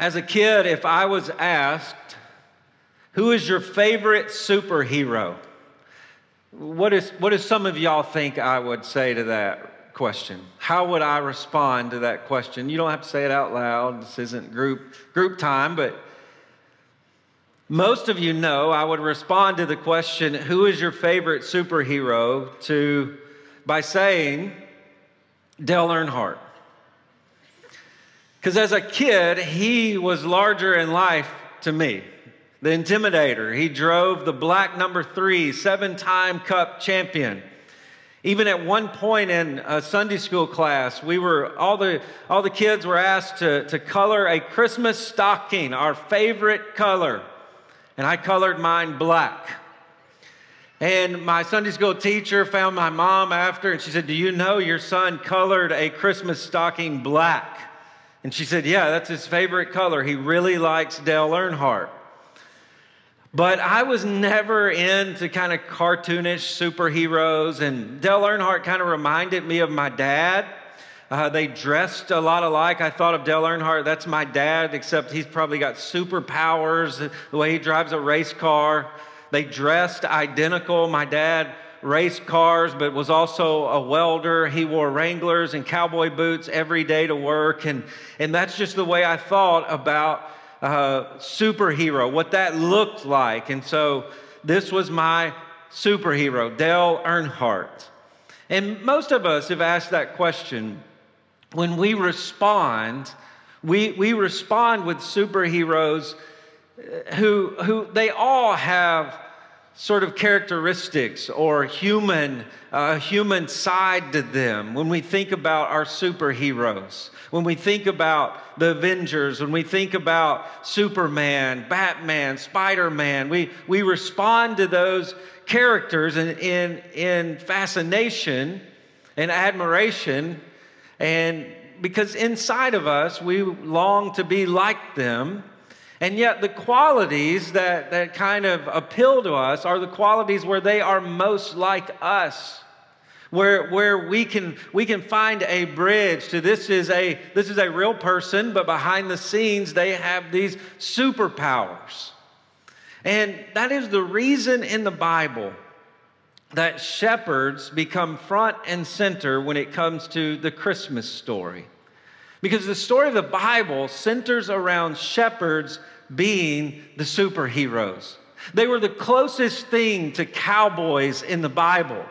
As a kid, if I was asked, who is your favorite superhero? What, is, what does some of y'all think I would say to that question? How would I respond to that question? You don't have to say it out loud. This isn't group, group time, but most of you know I would respond to the question, who is your favorite superhero, to, by saying Dale Earnhardt. Because as a kid, he was larger in life to me. The intimidator. He drove the black number three, seven time cup champion. Even at one point in a Sunday school class, we were all the all the kids were asked to, to color a Christmas stocking, our favorite color. And I colored mine black. And my Sunday school teacher found my mom after, and she said, Do you know your son colored a Christmas stocking black? And she said, Yeah, that's his favorite color. He really likes Dale Earnhardt. But I was never into kind of cartoonish superheroes, and Dale Earnhardt kind of reminded me of my dad. Uh, they dressed a lot alike. I thought of Dale Earnhardt, that's my dad, except he's probably got superpowers, the way he drives a race car. They dressed identical. My dad raced cars, but was also a welder. He wore Wranglers and cowboy boots every day to work. And, and that's just the way I thought about uh, superhero, what that looked like. And so this was my superhero, Dale Earnhardt. And most of us have asked that question. When we respond, we, we respond with superheroes who, who they all have sort of characteristics or human, uh, human side to them when we think about our superheroes, when we think about the Avengers, when we think about Superman, Batman, Spider Man, we, we respond to those characters in, in, in fascination and admiration, and because inside of us we long to be like them. And yet, the qualities that, that kind of appeal to us are the qualities where they are most like us. Where, where we, can, we can find a bridge to this is a, this is a real person, but behind the scenes, they have these superpowers. And that is the reason in the Bible that shepherds become front and center when it comes to the Christmas story. Because the story of the Bible centers around shepherds being the superheroes. They were the closest thing to cowboys in the Bible.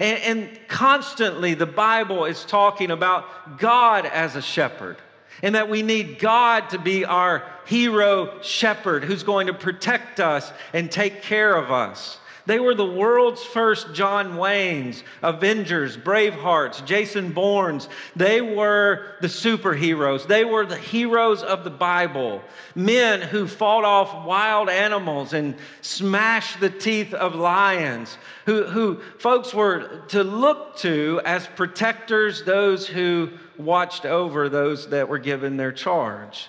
And, and, constantly, the Bible is talking about God as a shepherd, and that we need God to be our hero shepherd who's going to protect us and take care of us. They were the world's first John Waynes, Avengers, Bravehearts, Jason Bournes. They were the superheroes. They were the heroes of the Bible. Men who fought off wild animals and smashed the teeth of lions, who, who folks were to look to as protectors, those who watched over those that were given their charge.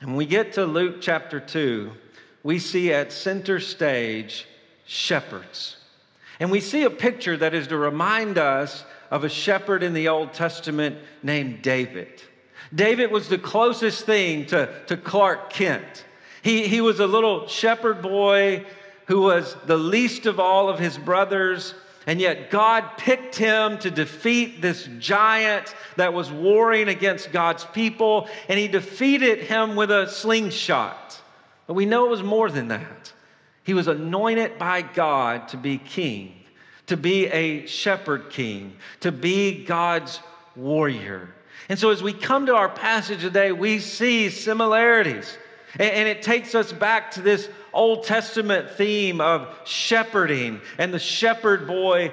And we get to Luke chapter 2, we see at center stage shepherds. And we see a picture that is to remind us of a shepherd in the Old Testament named David. David was the closest thing to, to Clark Kent. He, he was a little shepherd boy who was the least of all of his brothers, and yet God picked him to defeat this giant that was warring against God's people, and he defeated him with a slingshot. But we know it was more than that. He was anointed by God to be king, to be a shepherd king, to be God's warrior. And so, as we come to our passage today, we see similarities. And it takes us back to this Old Testament theme of shepherding and the shepherd boy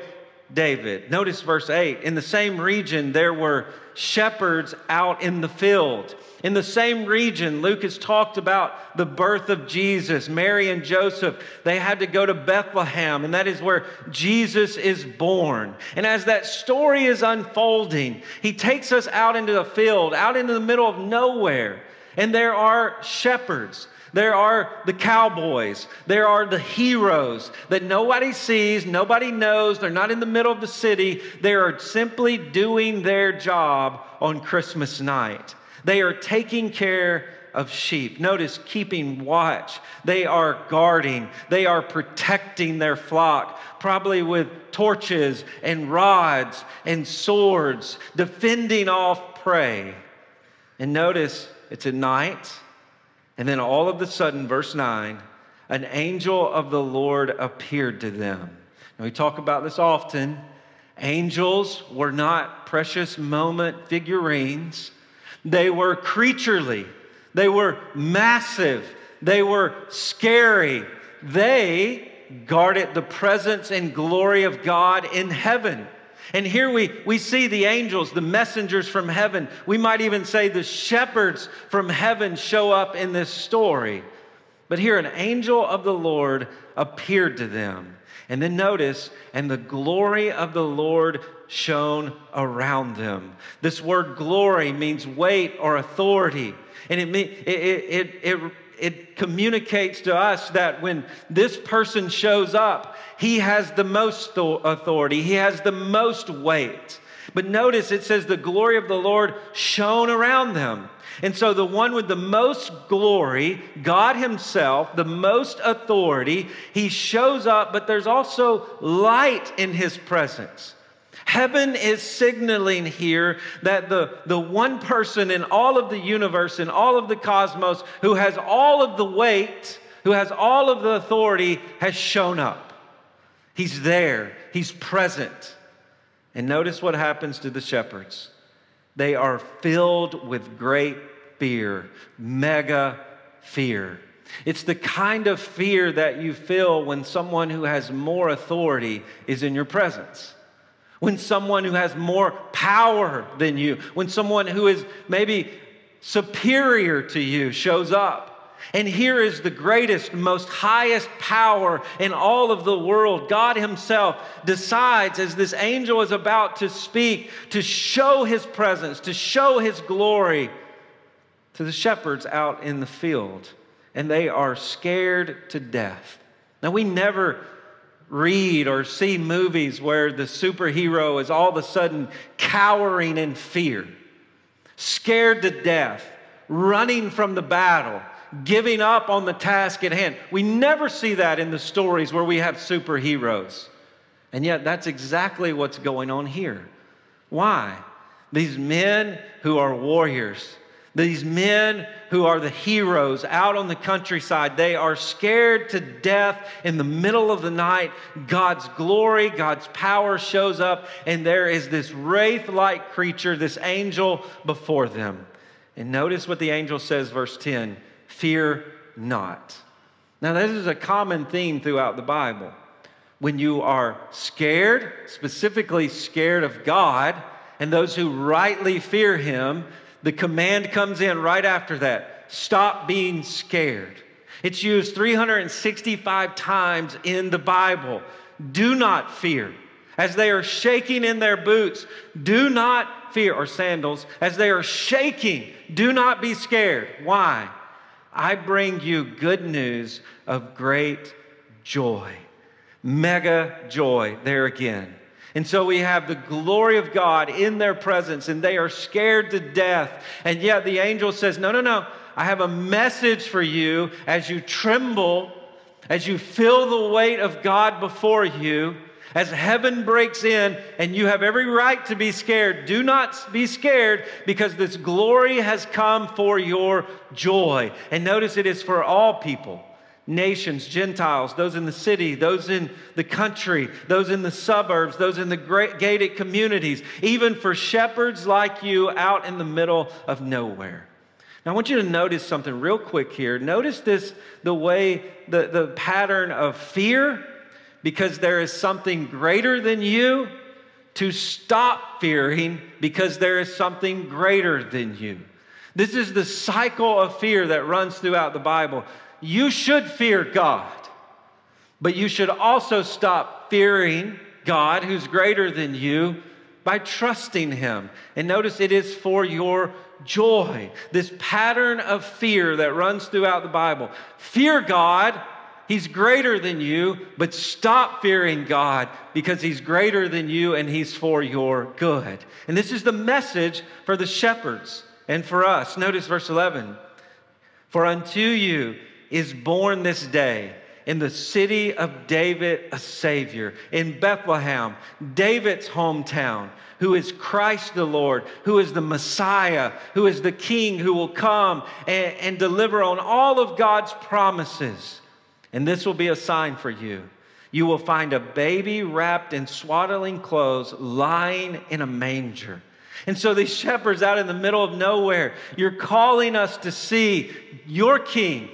David. Notice verse 8. In the same region, there were shepherds out in the field. In the same region, Luke has talked about the birth of Jesus. Mary and Joseph, they had to go to Bethlehem, and that is where Jesus is born. And as that story is unfolding, he takes us out into the field, out into the middle of nowhere. And there are shepherds there are the cowboys. There are the heroes that nobody sees, nobody knows. They're not in the middle of the city. They are simply doing their job on Christmas night. They are taking care of sheep. Notice keeping watch. They are guarding, they are protecting their flock, probably with torches and rods and swords, defending off prey. And notice it's at night. And then all of a sudden, verse 9, an angel of the Lord appeared to them. Now, we talk about this often. Angels were not precious moment figurines, they were creaturely, they were massive, they were scary. They guarded the presence and glory of God in heaven. And here we, we see the angels, the messengers from heaven. We might even say the shepherds from heaven show up in this story. But here, an angel of the Lord appeared to them. And then notice, and the glory of the Lord shone around them. This word glory means weight or authority. And it, it, it, it, it communicates to us that when this person shows up, he has the most authority, he has the most weight. But notice it says the glory of the Lord shone around them. And so the one with the most glory, God Himself, the most authority, He shows up, but there's also light in His presence. Heaven is signaling here that the, the one person in all of the universe, in all of the cosmos, who has all of the weight, who has all of the authority, has shown up. He's there, He's present. And notice what happens to the shepherds. They are filled with great fear, mega fear. It's the kind of fear that you feel when someone who has more authority is in your presence. When someone who has more power than you, when someone who is maybe superior to you shows up. And here is the greatest, most highest power in all of the world. God Himself decides, as this angel is about to speak, to show His presence, to show His glory to the shepherds out in the field. And they are scared to death. Now, we never read or see movies where the superhero is all of a sudden cowering in fear, scared to death, running from the battle giving up on the task at hand. We never see that in the stories where we have superheroes. And yet, that's exactly what's going on here. Why? These men who are warriors, these men who are the heroes out on the countryside, they are scared to death in the middle of the night. God's glory, God's power shows up, and there is this wraith like creature, this angel before them. And notice what the angel says, verse 10 fear not. Now, this is a common theme throughout the Bible. When you are scared, specifically scared of God, and those who rightly fear Him, the command comes in right after that stop being scared. It's used 365 times in the Bible. Do not fear. As they are shaking in their boots, do not fear, or sandals, as they are shaking, do not be scared. Why? I bring you good news of great joy. Mega joy, there again. And so we have the glory of God in their presence, and they are scared to death. And yet the angel says, No, no, no. I have a message for you as you tremble, as you feel the weight of God before you as heaven breaks in, and you have every right to be scared, do not be scared because this glory has come for your joy. And notice it is for all people nations, Gentiles, those in the city, those in the country, those in the suburbs, those in the great gated communities, even for shepherds like you out in the middle of nowhere. Now, I want you to notice something real quick here. Notice this the way, the, the pattern of fear because there is something greater than you, to stop fearing because there is something greater than you. This is the cycle of fear that runs throughout the Bible. You should fear God, but you should also stop fearing God, who's greater than you, by trusting Him. And notice it is for your joy. This pattern of fear that runs throughout the Bible. Fear God He's greater than you, but stop fearing God because He's greater than you and He's for your good. And this is the message for the shepherds and for us. Notice verse 11. For unto you is born this day in the city of David a Savior, in Bethlehem, David's hometown, who is Christ the Lord, who is the Messiah, who is the King who will come and, and deliver on all of God's promises. And this will be a sign for you. You will find a baby wrapped in swaddling clothes lying in a manger. And so, these shepherds out in the middle of nowhere, you're calling us to see your king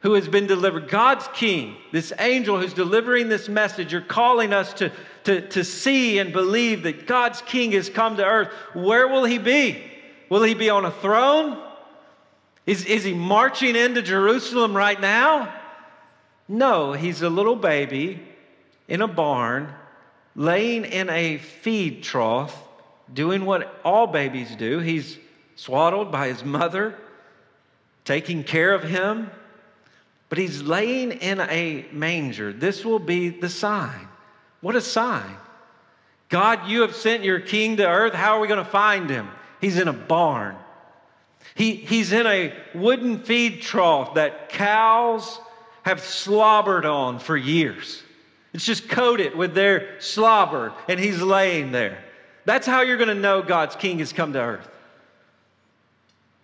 who has been delivered, God's king, this angel who's delivering this message. You're calling us to, to, to see and believe that God's king has come to earth. Where will he be? Will he be on a throne? Is, is he marching into Jerusalem right now? No, he's a little baby in a barn, laying in a feed trough doing what all babies do. He's swaddled by his mother, taking care of him, but he's laying in a manger. This will be the sign. What a sign. God, you have sent your king to earth. How are we going to find him? He's in a barn. He, he's in a wooden feed trough that cows have slobbered on for years. It's just coated with their slobber, and he's laying there. That's how you're going to know God's king has come to earth.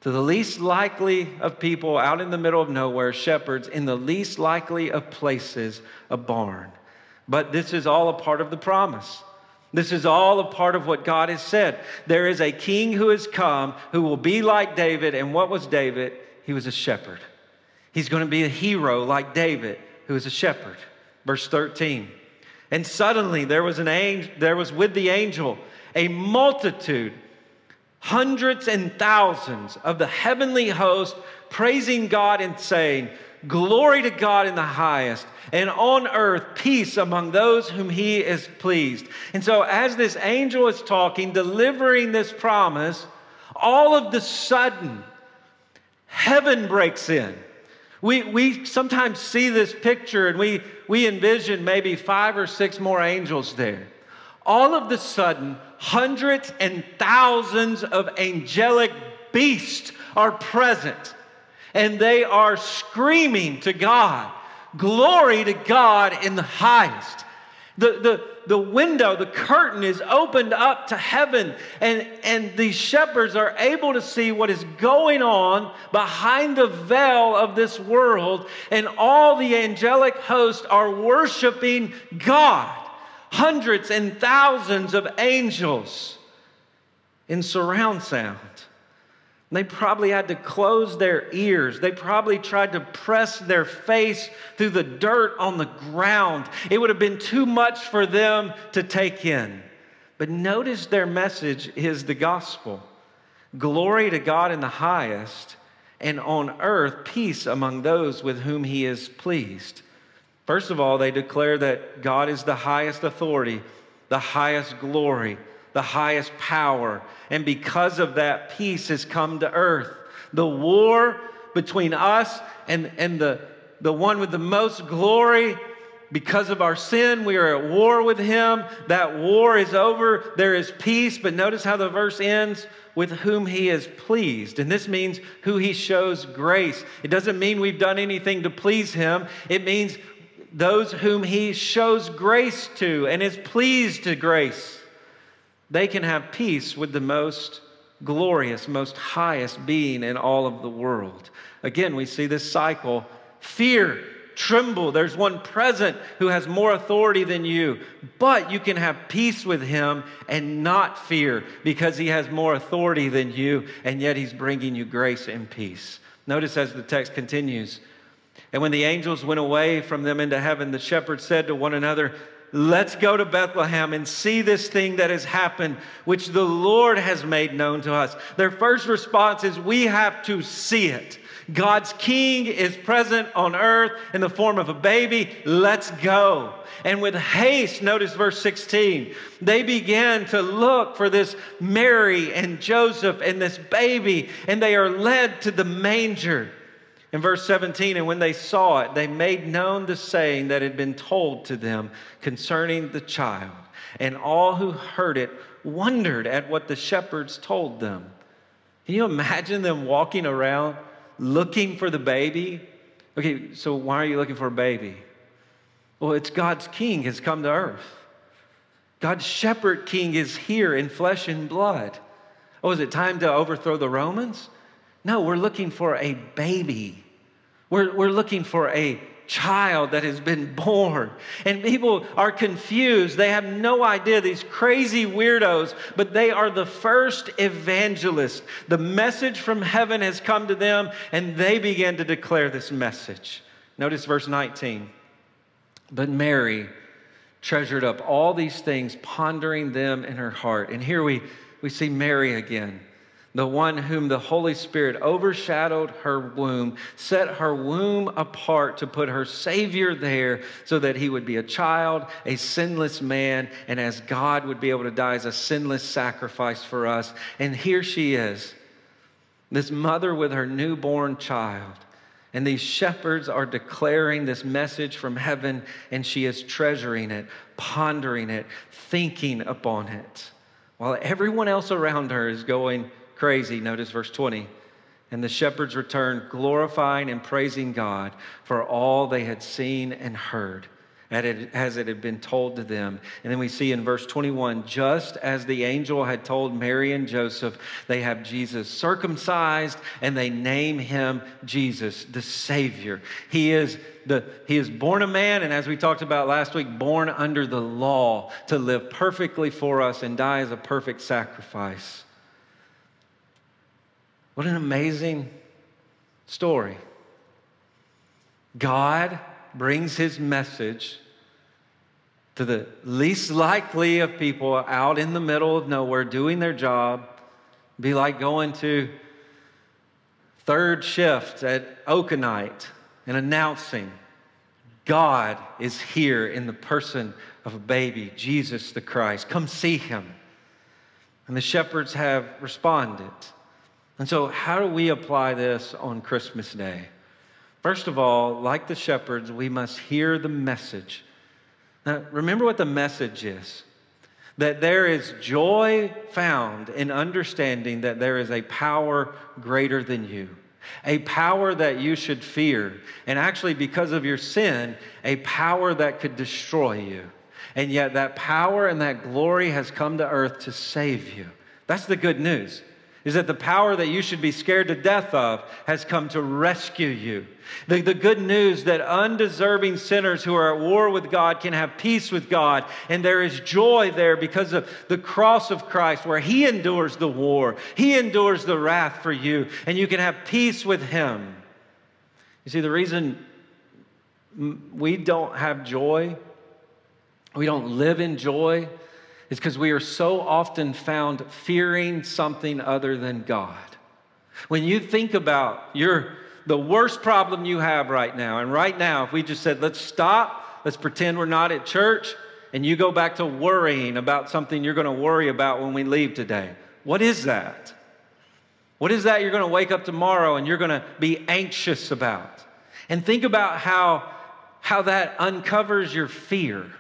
To the least likely of people out in the middle of nowhere, shepherds, in the least likely of places, a barn. But this is all a part of the promise. This is all a part of what God has said. There is a king who has come who will be like David. And what was David? He was a shepherd. He's going to be a hero like David, who is a shepherd. Verse 13. And suddenly there was an angel, there was with the angel a multitude, hundreds and thousands of the heavenly host praising God and saying, Glory to God in the highest, and on earth peace among those whom he is pleased. And so, as this angel is talking, delivering this promise, all of the sudden, heaven breaks in. We, we sometimes see this picture and we, we envision maybe five or six more angels there. All of the sudden, hundreds and thousands of angelic beasts are present and they are screaming to God, Glory to God in the highest. The, the, the window, the curtain is opened up to heaven, and, and these shepherds are able to see what is going on behind the veil of this world, and all the angelic hosts are worshiping God hundreds and thousands of angels in surround sound. They probably had to close their ears. They probably tried to press their face through the dirt on the ground. It would have been too much for them to take in. But notice their message is the gospel glory to God in the highest, and on earth peace among those with whom he is pleased. First of all, they declare that God is the highest authority, the highest glory, the highest power. And because of that, peace has come to earth. The war between us and, and the, the one with the most glory, because of our sin, we are at war with him. That war is over. There is peace. But notice how the verse ends with whom he is pleased. And this means who he shows grace. It doesn't mean we've done anything to please him, it means those whom he shows grace to and is pleased to grace, they can have peace with the most glorious, most highest being in all of the world. Again, we see this cycle fear, tremble. There's one present who has more authority than you, but you can have peace with him and not fear because he has more authority than you, and yet he's bringing you grace and peace. Notice as the text continues, and when the angels went away from them into heaven, the shepherds said to one another, Let's go to Bethlehem and see this thing that has happened, which the Lord has made known to us. Their first response is, We have to see it. God's king is present on earth in the form of a baby. Let's go. And with haste, notice verse 16, they began to look for this Mary and Joseph and this baby, and they are led to the manger. In verse 17, and when they saw it, they made known the saying that had been told to them concerning the child. And all who heard it wondered at what the shepherds told them. Can you imagine them walking around looking for the baby. Okay, so why are you looking for a baby? Well, it's God's king has come to earth. God's shepherd king is here in flesh and blood. Oh, is it time to overthrow the Romans? No, we're looking for a baby. We're, we're looking for a child that has been born. And people are confused. They have no idea, these crazy weirdos, but they are the first evangelists. The message from heaven has come to them, and they began to declare this message. Notice verse 19. But Mary treasured up all these things, pondering them in her heart. And here we, we see Mary again the one whom the Holy Spirit overshadowed her womb, set her womb apart to put her Savior there so that he would be a child, a sinless man, and as God would be able to die as a sinless sacrifice for us. And here she is, this mother with her newborn child. And these shepherds are declaring this message from heaven, and she is treasuring it, pondering it, thinking upon it, while everyone else around her is going, crazy. Notice verse 20. And the shepherds returned, glorifying and praising God for all they had seen and heard as it had been told to them. And then we see in verse 21 just as the angel had told Mary and Joseph, they have Jesus circumcised and they name him Jesus, the Savior. He is, the, he is born a man, and as we talked about last week, born under the law to live perfectly for us and die as a perfect sacrifice. What an amazing story. God brings his message to the least likely of people out in the middle of nowhere doing their job. Be like going to third shift at Okonite and announcing God is here in the person of a baby, Jesus the Christ. Come see him. And the shepherds have responded. And so, how do we apply this on Christmas Day? First of all, like the shepherds, we must hear the message. Now, remember what the message is that there is joy found in understanding that there is a power greater than you, a power that you should fear, and actually, because of your sin, a power that could destroy you. And yet, that power and that glory has come to earth to save you. That's the good news is that the power that you should be scared to death of has come to rescue you. The, the good news that undeserving sinners who are at war with God can have peace with God, and there is joy there because of the cross of Christ, where He endures the war, He endures the wrath for you, and you can have peace with Him. You see, the reason we don't have joy, we don't live in joy, is because we are so often found fearing something other than God. When you think about your the worst problem you have right now, and right now, if we just said, let's stop, let's pretend we're not at church, and you go back to worrying about something you're going to worry about when we leave today, what is that? What is that you're going to wake up tomorrow and you're going to be anxious about? And think about how, how that uncovers your fear.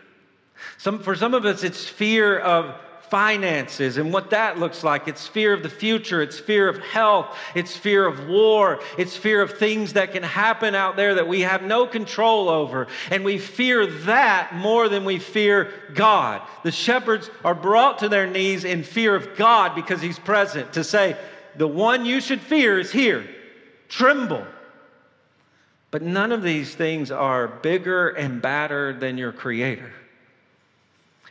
Some, for some of us, it's fear of finances and what that looks like. It's fear of the future. It's fear of health. It's fear of war. It's fear of things that can happen out there that we have no control over. And we fear that more than we fear God. The shepherds are brought to their knees in fear of God because He's present to say, the one you should fear is here. Tremble. But none of these things are bigger and badder than your Creator.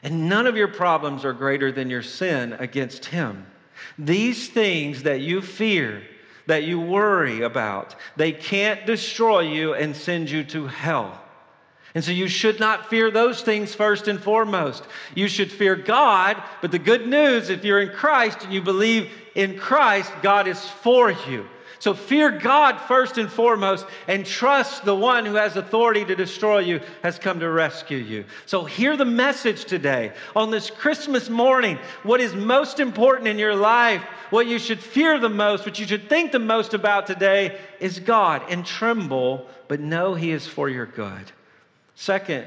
And none of your problems are greater than your sin against Him. These things that you fear, that you worry about, they can't destroy you and send you to hell. And so you should not fear those things first and foremost. You should fear God, but the good news, if you're in Christ and you believe in Christ, God is for you. So fear God first and foremost and trust the one who has authority to destroy you has come to rescue you. So hear the message today on this Christmas morning. What is most important in your life, what you should fear the most, what you should think the most about today is God and tremble, but know He is for your good. Second,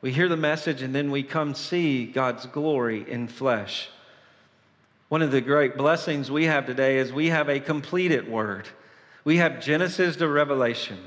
we hear the message and then we come see God's glory in flesh. One of the great blessings we have today is we have a completed word. We have Genesis to Revelation,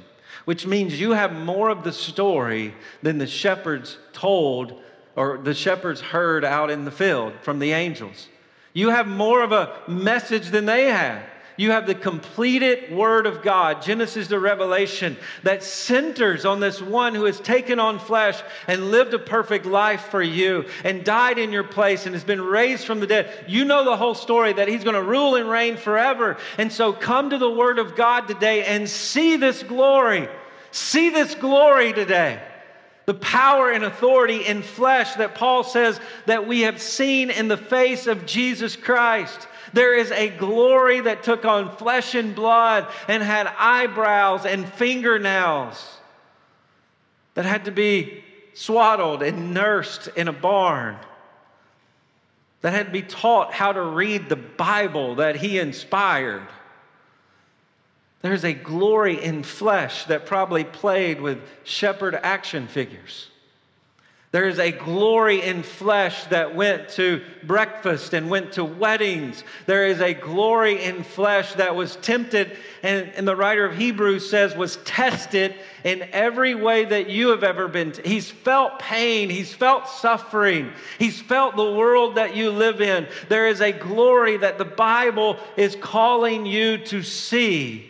which means you have more of the story than the shepherds told or the shepherds heard out in the field from the angels. You have more of a message than they had. You have the completed Word of God, Genesis to Revelation, that centers on this one who has taken on flesh and lived a perfect life for you and died in your place and has been raised from the dead. You know the whole story that He's going to rule and reign forever. And so come to the Word of God today and see this glory. See this glory today. The power and authority in flesh that Paul says that we have seen in the face of Jesus Christ. There is a glory that took on flesh and blood and had eyebrows and fingernails that had to be swaddled and nursed in a barn, that had to be taught how to read the Bible that he inspired. There's a glory in flesh that probably played with shepherd action figures. There is a glory in flesh that went to breakfast and went to weddings. There is a glory in flesh that was tempted, and, and, the writer of Hebrews says was tested in every way that you have ever been. T- he's felt pain, he's felt suffering, he's felt the world that you live in. There is a glory that the Bible is calling you to see.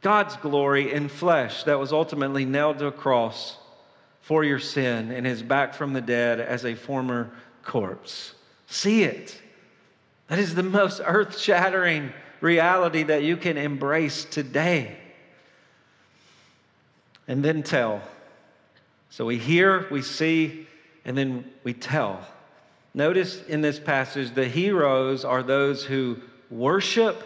God's glory in flesh that was ultimately nailed to a cross for your sin and is back from the dead as a former corpse. See it. That is the most earth shattering reality that you can embrace today. And then tell. So we hear, we see, and then we tell. Notice in this passage, the heroes are those who worship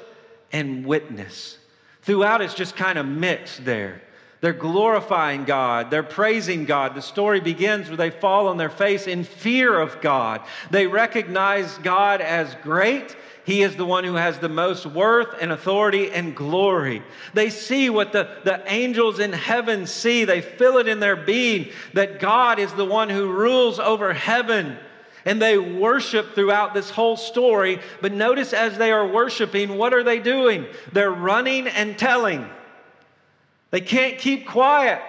and witness. Throughout, it's just kind of mixed there. They're glorifying God. They're praising God. The story begins where they fall on their face in fear of God. They recognize God as great. He is the one who has the most worth and authority and glory. They see what the, the angels in heaven see. They feel it in their being that God is the one who rules over heaven. And they worship throughout this whole story. But notice as they are worshiping, what are they doing? They're running and telling. They can't keep quiet.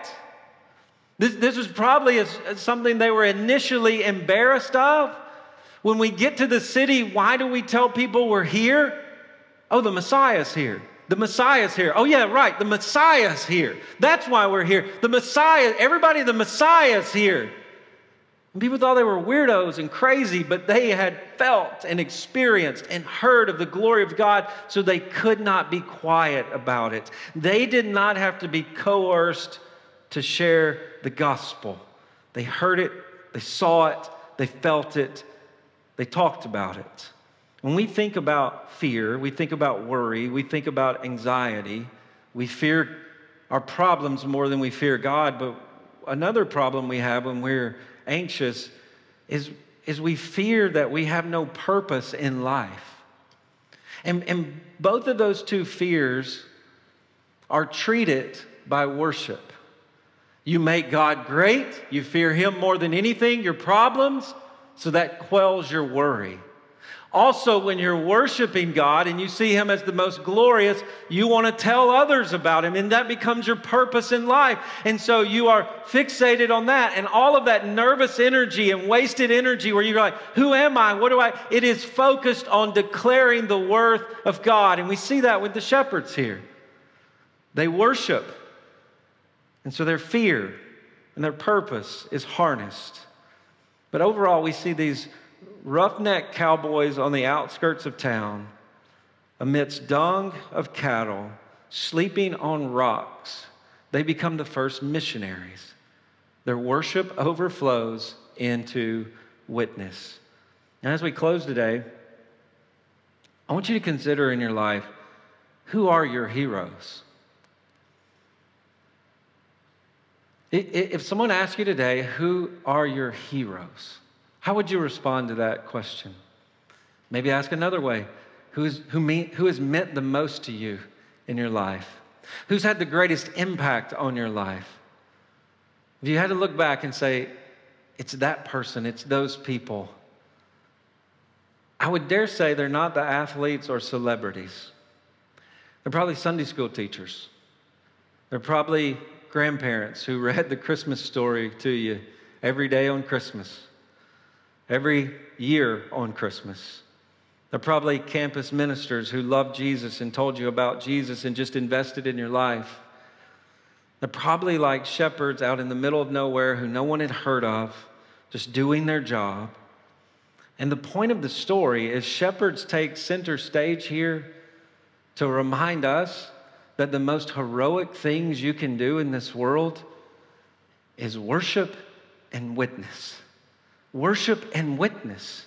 This, this was probably a, something they were initially embarrassed of. When we get to the city, why do we tell people we're here? Oh, the Messiah's here. The Messiah's here. Oh, yeah, right. The Messiah's here. That's why we're here. The Messiah, everybody, the Messiah's here. People thought they were weirdos and crazy, but they had felt and experienced and heard of the glory of God, so they could not be quiet about it. They did not have to be coerced to share the gospel. They heard it, they saw it, they felt it, they talked about it. When we think about fear, we think about worry, we think about anxiety, we fear our problems more than we fear God, but another problem we have when we're anxious is, is we fear that we have no purpose in life. And, and both of those two fears are treated by worship. You make God great, you fear Him more than anything, your problems, so that quells your worry. Also, when you're worshiping God and you see Him as the most glorious, you want to tell others about Him, and that becomes your purpose in life. And so you are fixated on that, and all of that nervous energy and wasted energy where you're like, Who am I? What do I? It is focused on declaring the worth of God. And we see that with the shepherds here. They worship, and so their fear and their purpose is harnessed. But overall, we see these roughneck cowboys on the outskirts of town, amidst dung of cattle, sleeping on rocks, they become the first missionaries. Their worship overflows into witness. And as we close today, I want you to consider in your life who are your heroes? If someone asks you today, who are your heroes? How would you respond to that question? Maybe ask another way Who's, who, mean, who has meant the most to you in your life? Who's had the greatest impact on your life? If you had to look back and say, it's that person, it's those people, I would dare say they're not the athletes or celebrities. They're probably Sunday school teachers. They're probably grandparents who read the Christmas story to you every day on Christmas, every year on Christmas. They're probably campus ministers who loved Jesus and told you about Jesus and just invested in your life. They're probably like shepherds out in the middle of nowhere who no one had heard of, just doing their job. And the point of the story is shepherds take center stage here to remind us that the most heroic things you can do in this world is worship and witness. Worship and witness.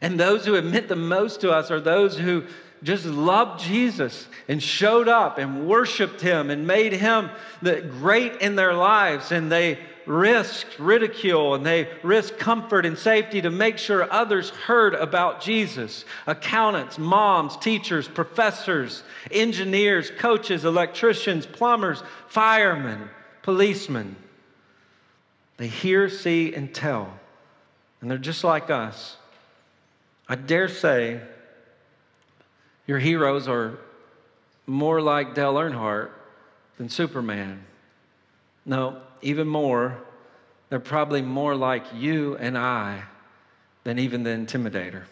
And those who have admit the most to us are those who just loved Jesus and showed up and worshiped him and made him the great in their lives. And they risked ridicule and they risked comfort and safety to make sure others heard about Jesus. Accountants, moms, teachers, professors, engineers, coaches, electricians, plumbers, firemen, policemen. They hear, see, and tell. And they're just like us. I dare say your heroes are more like Dale Earnhardt than Superman. No, even more, they're probably more like you and I than even the intimidator.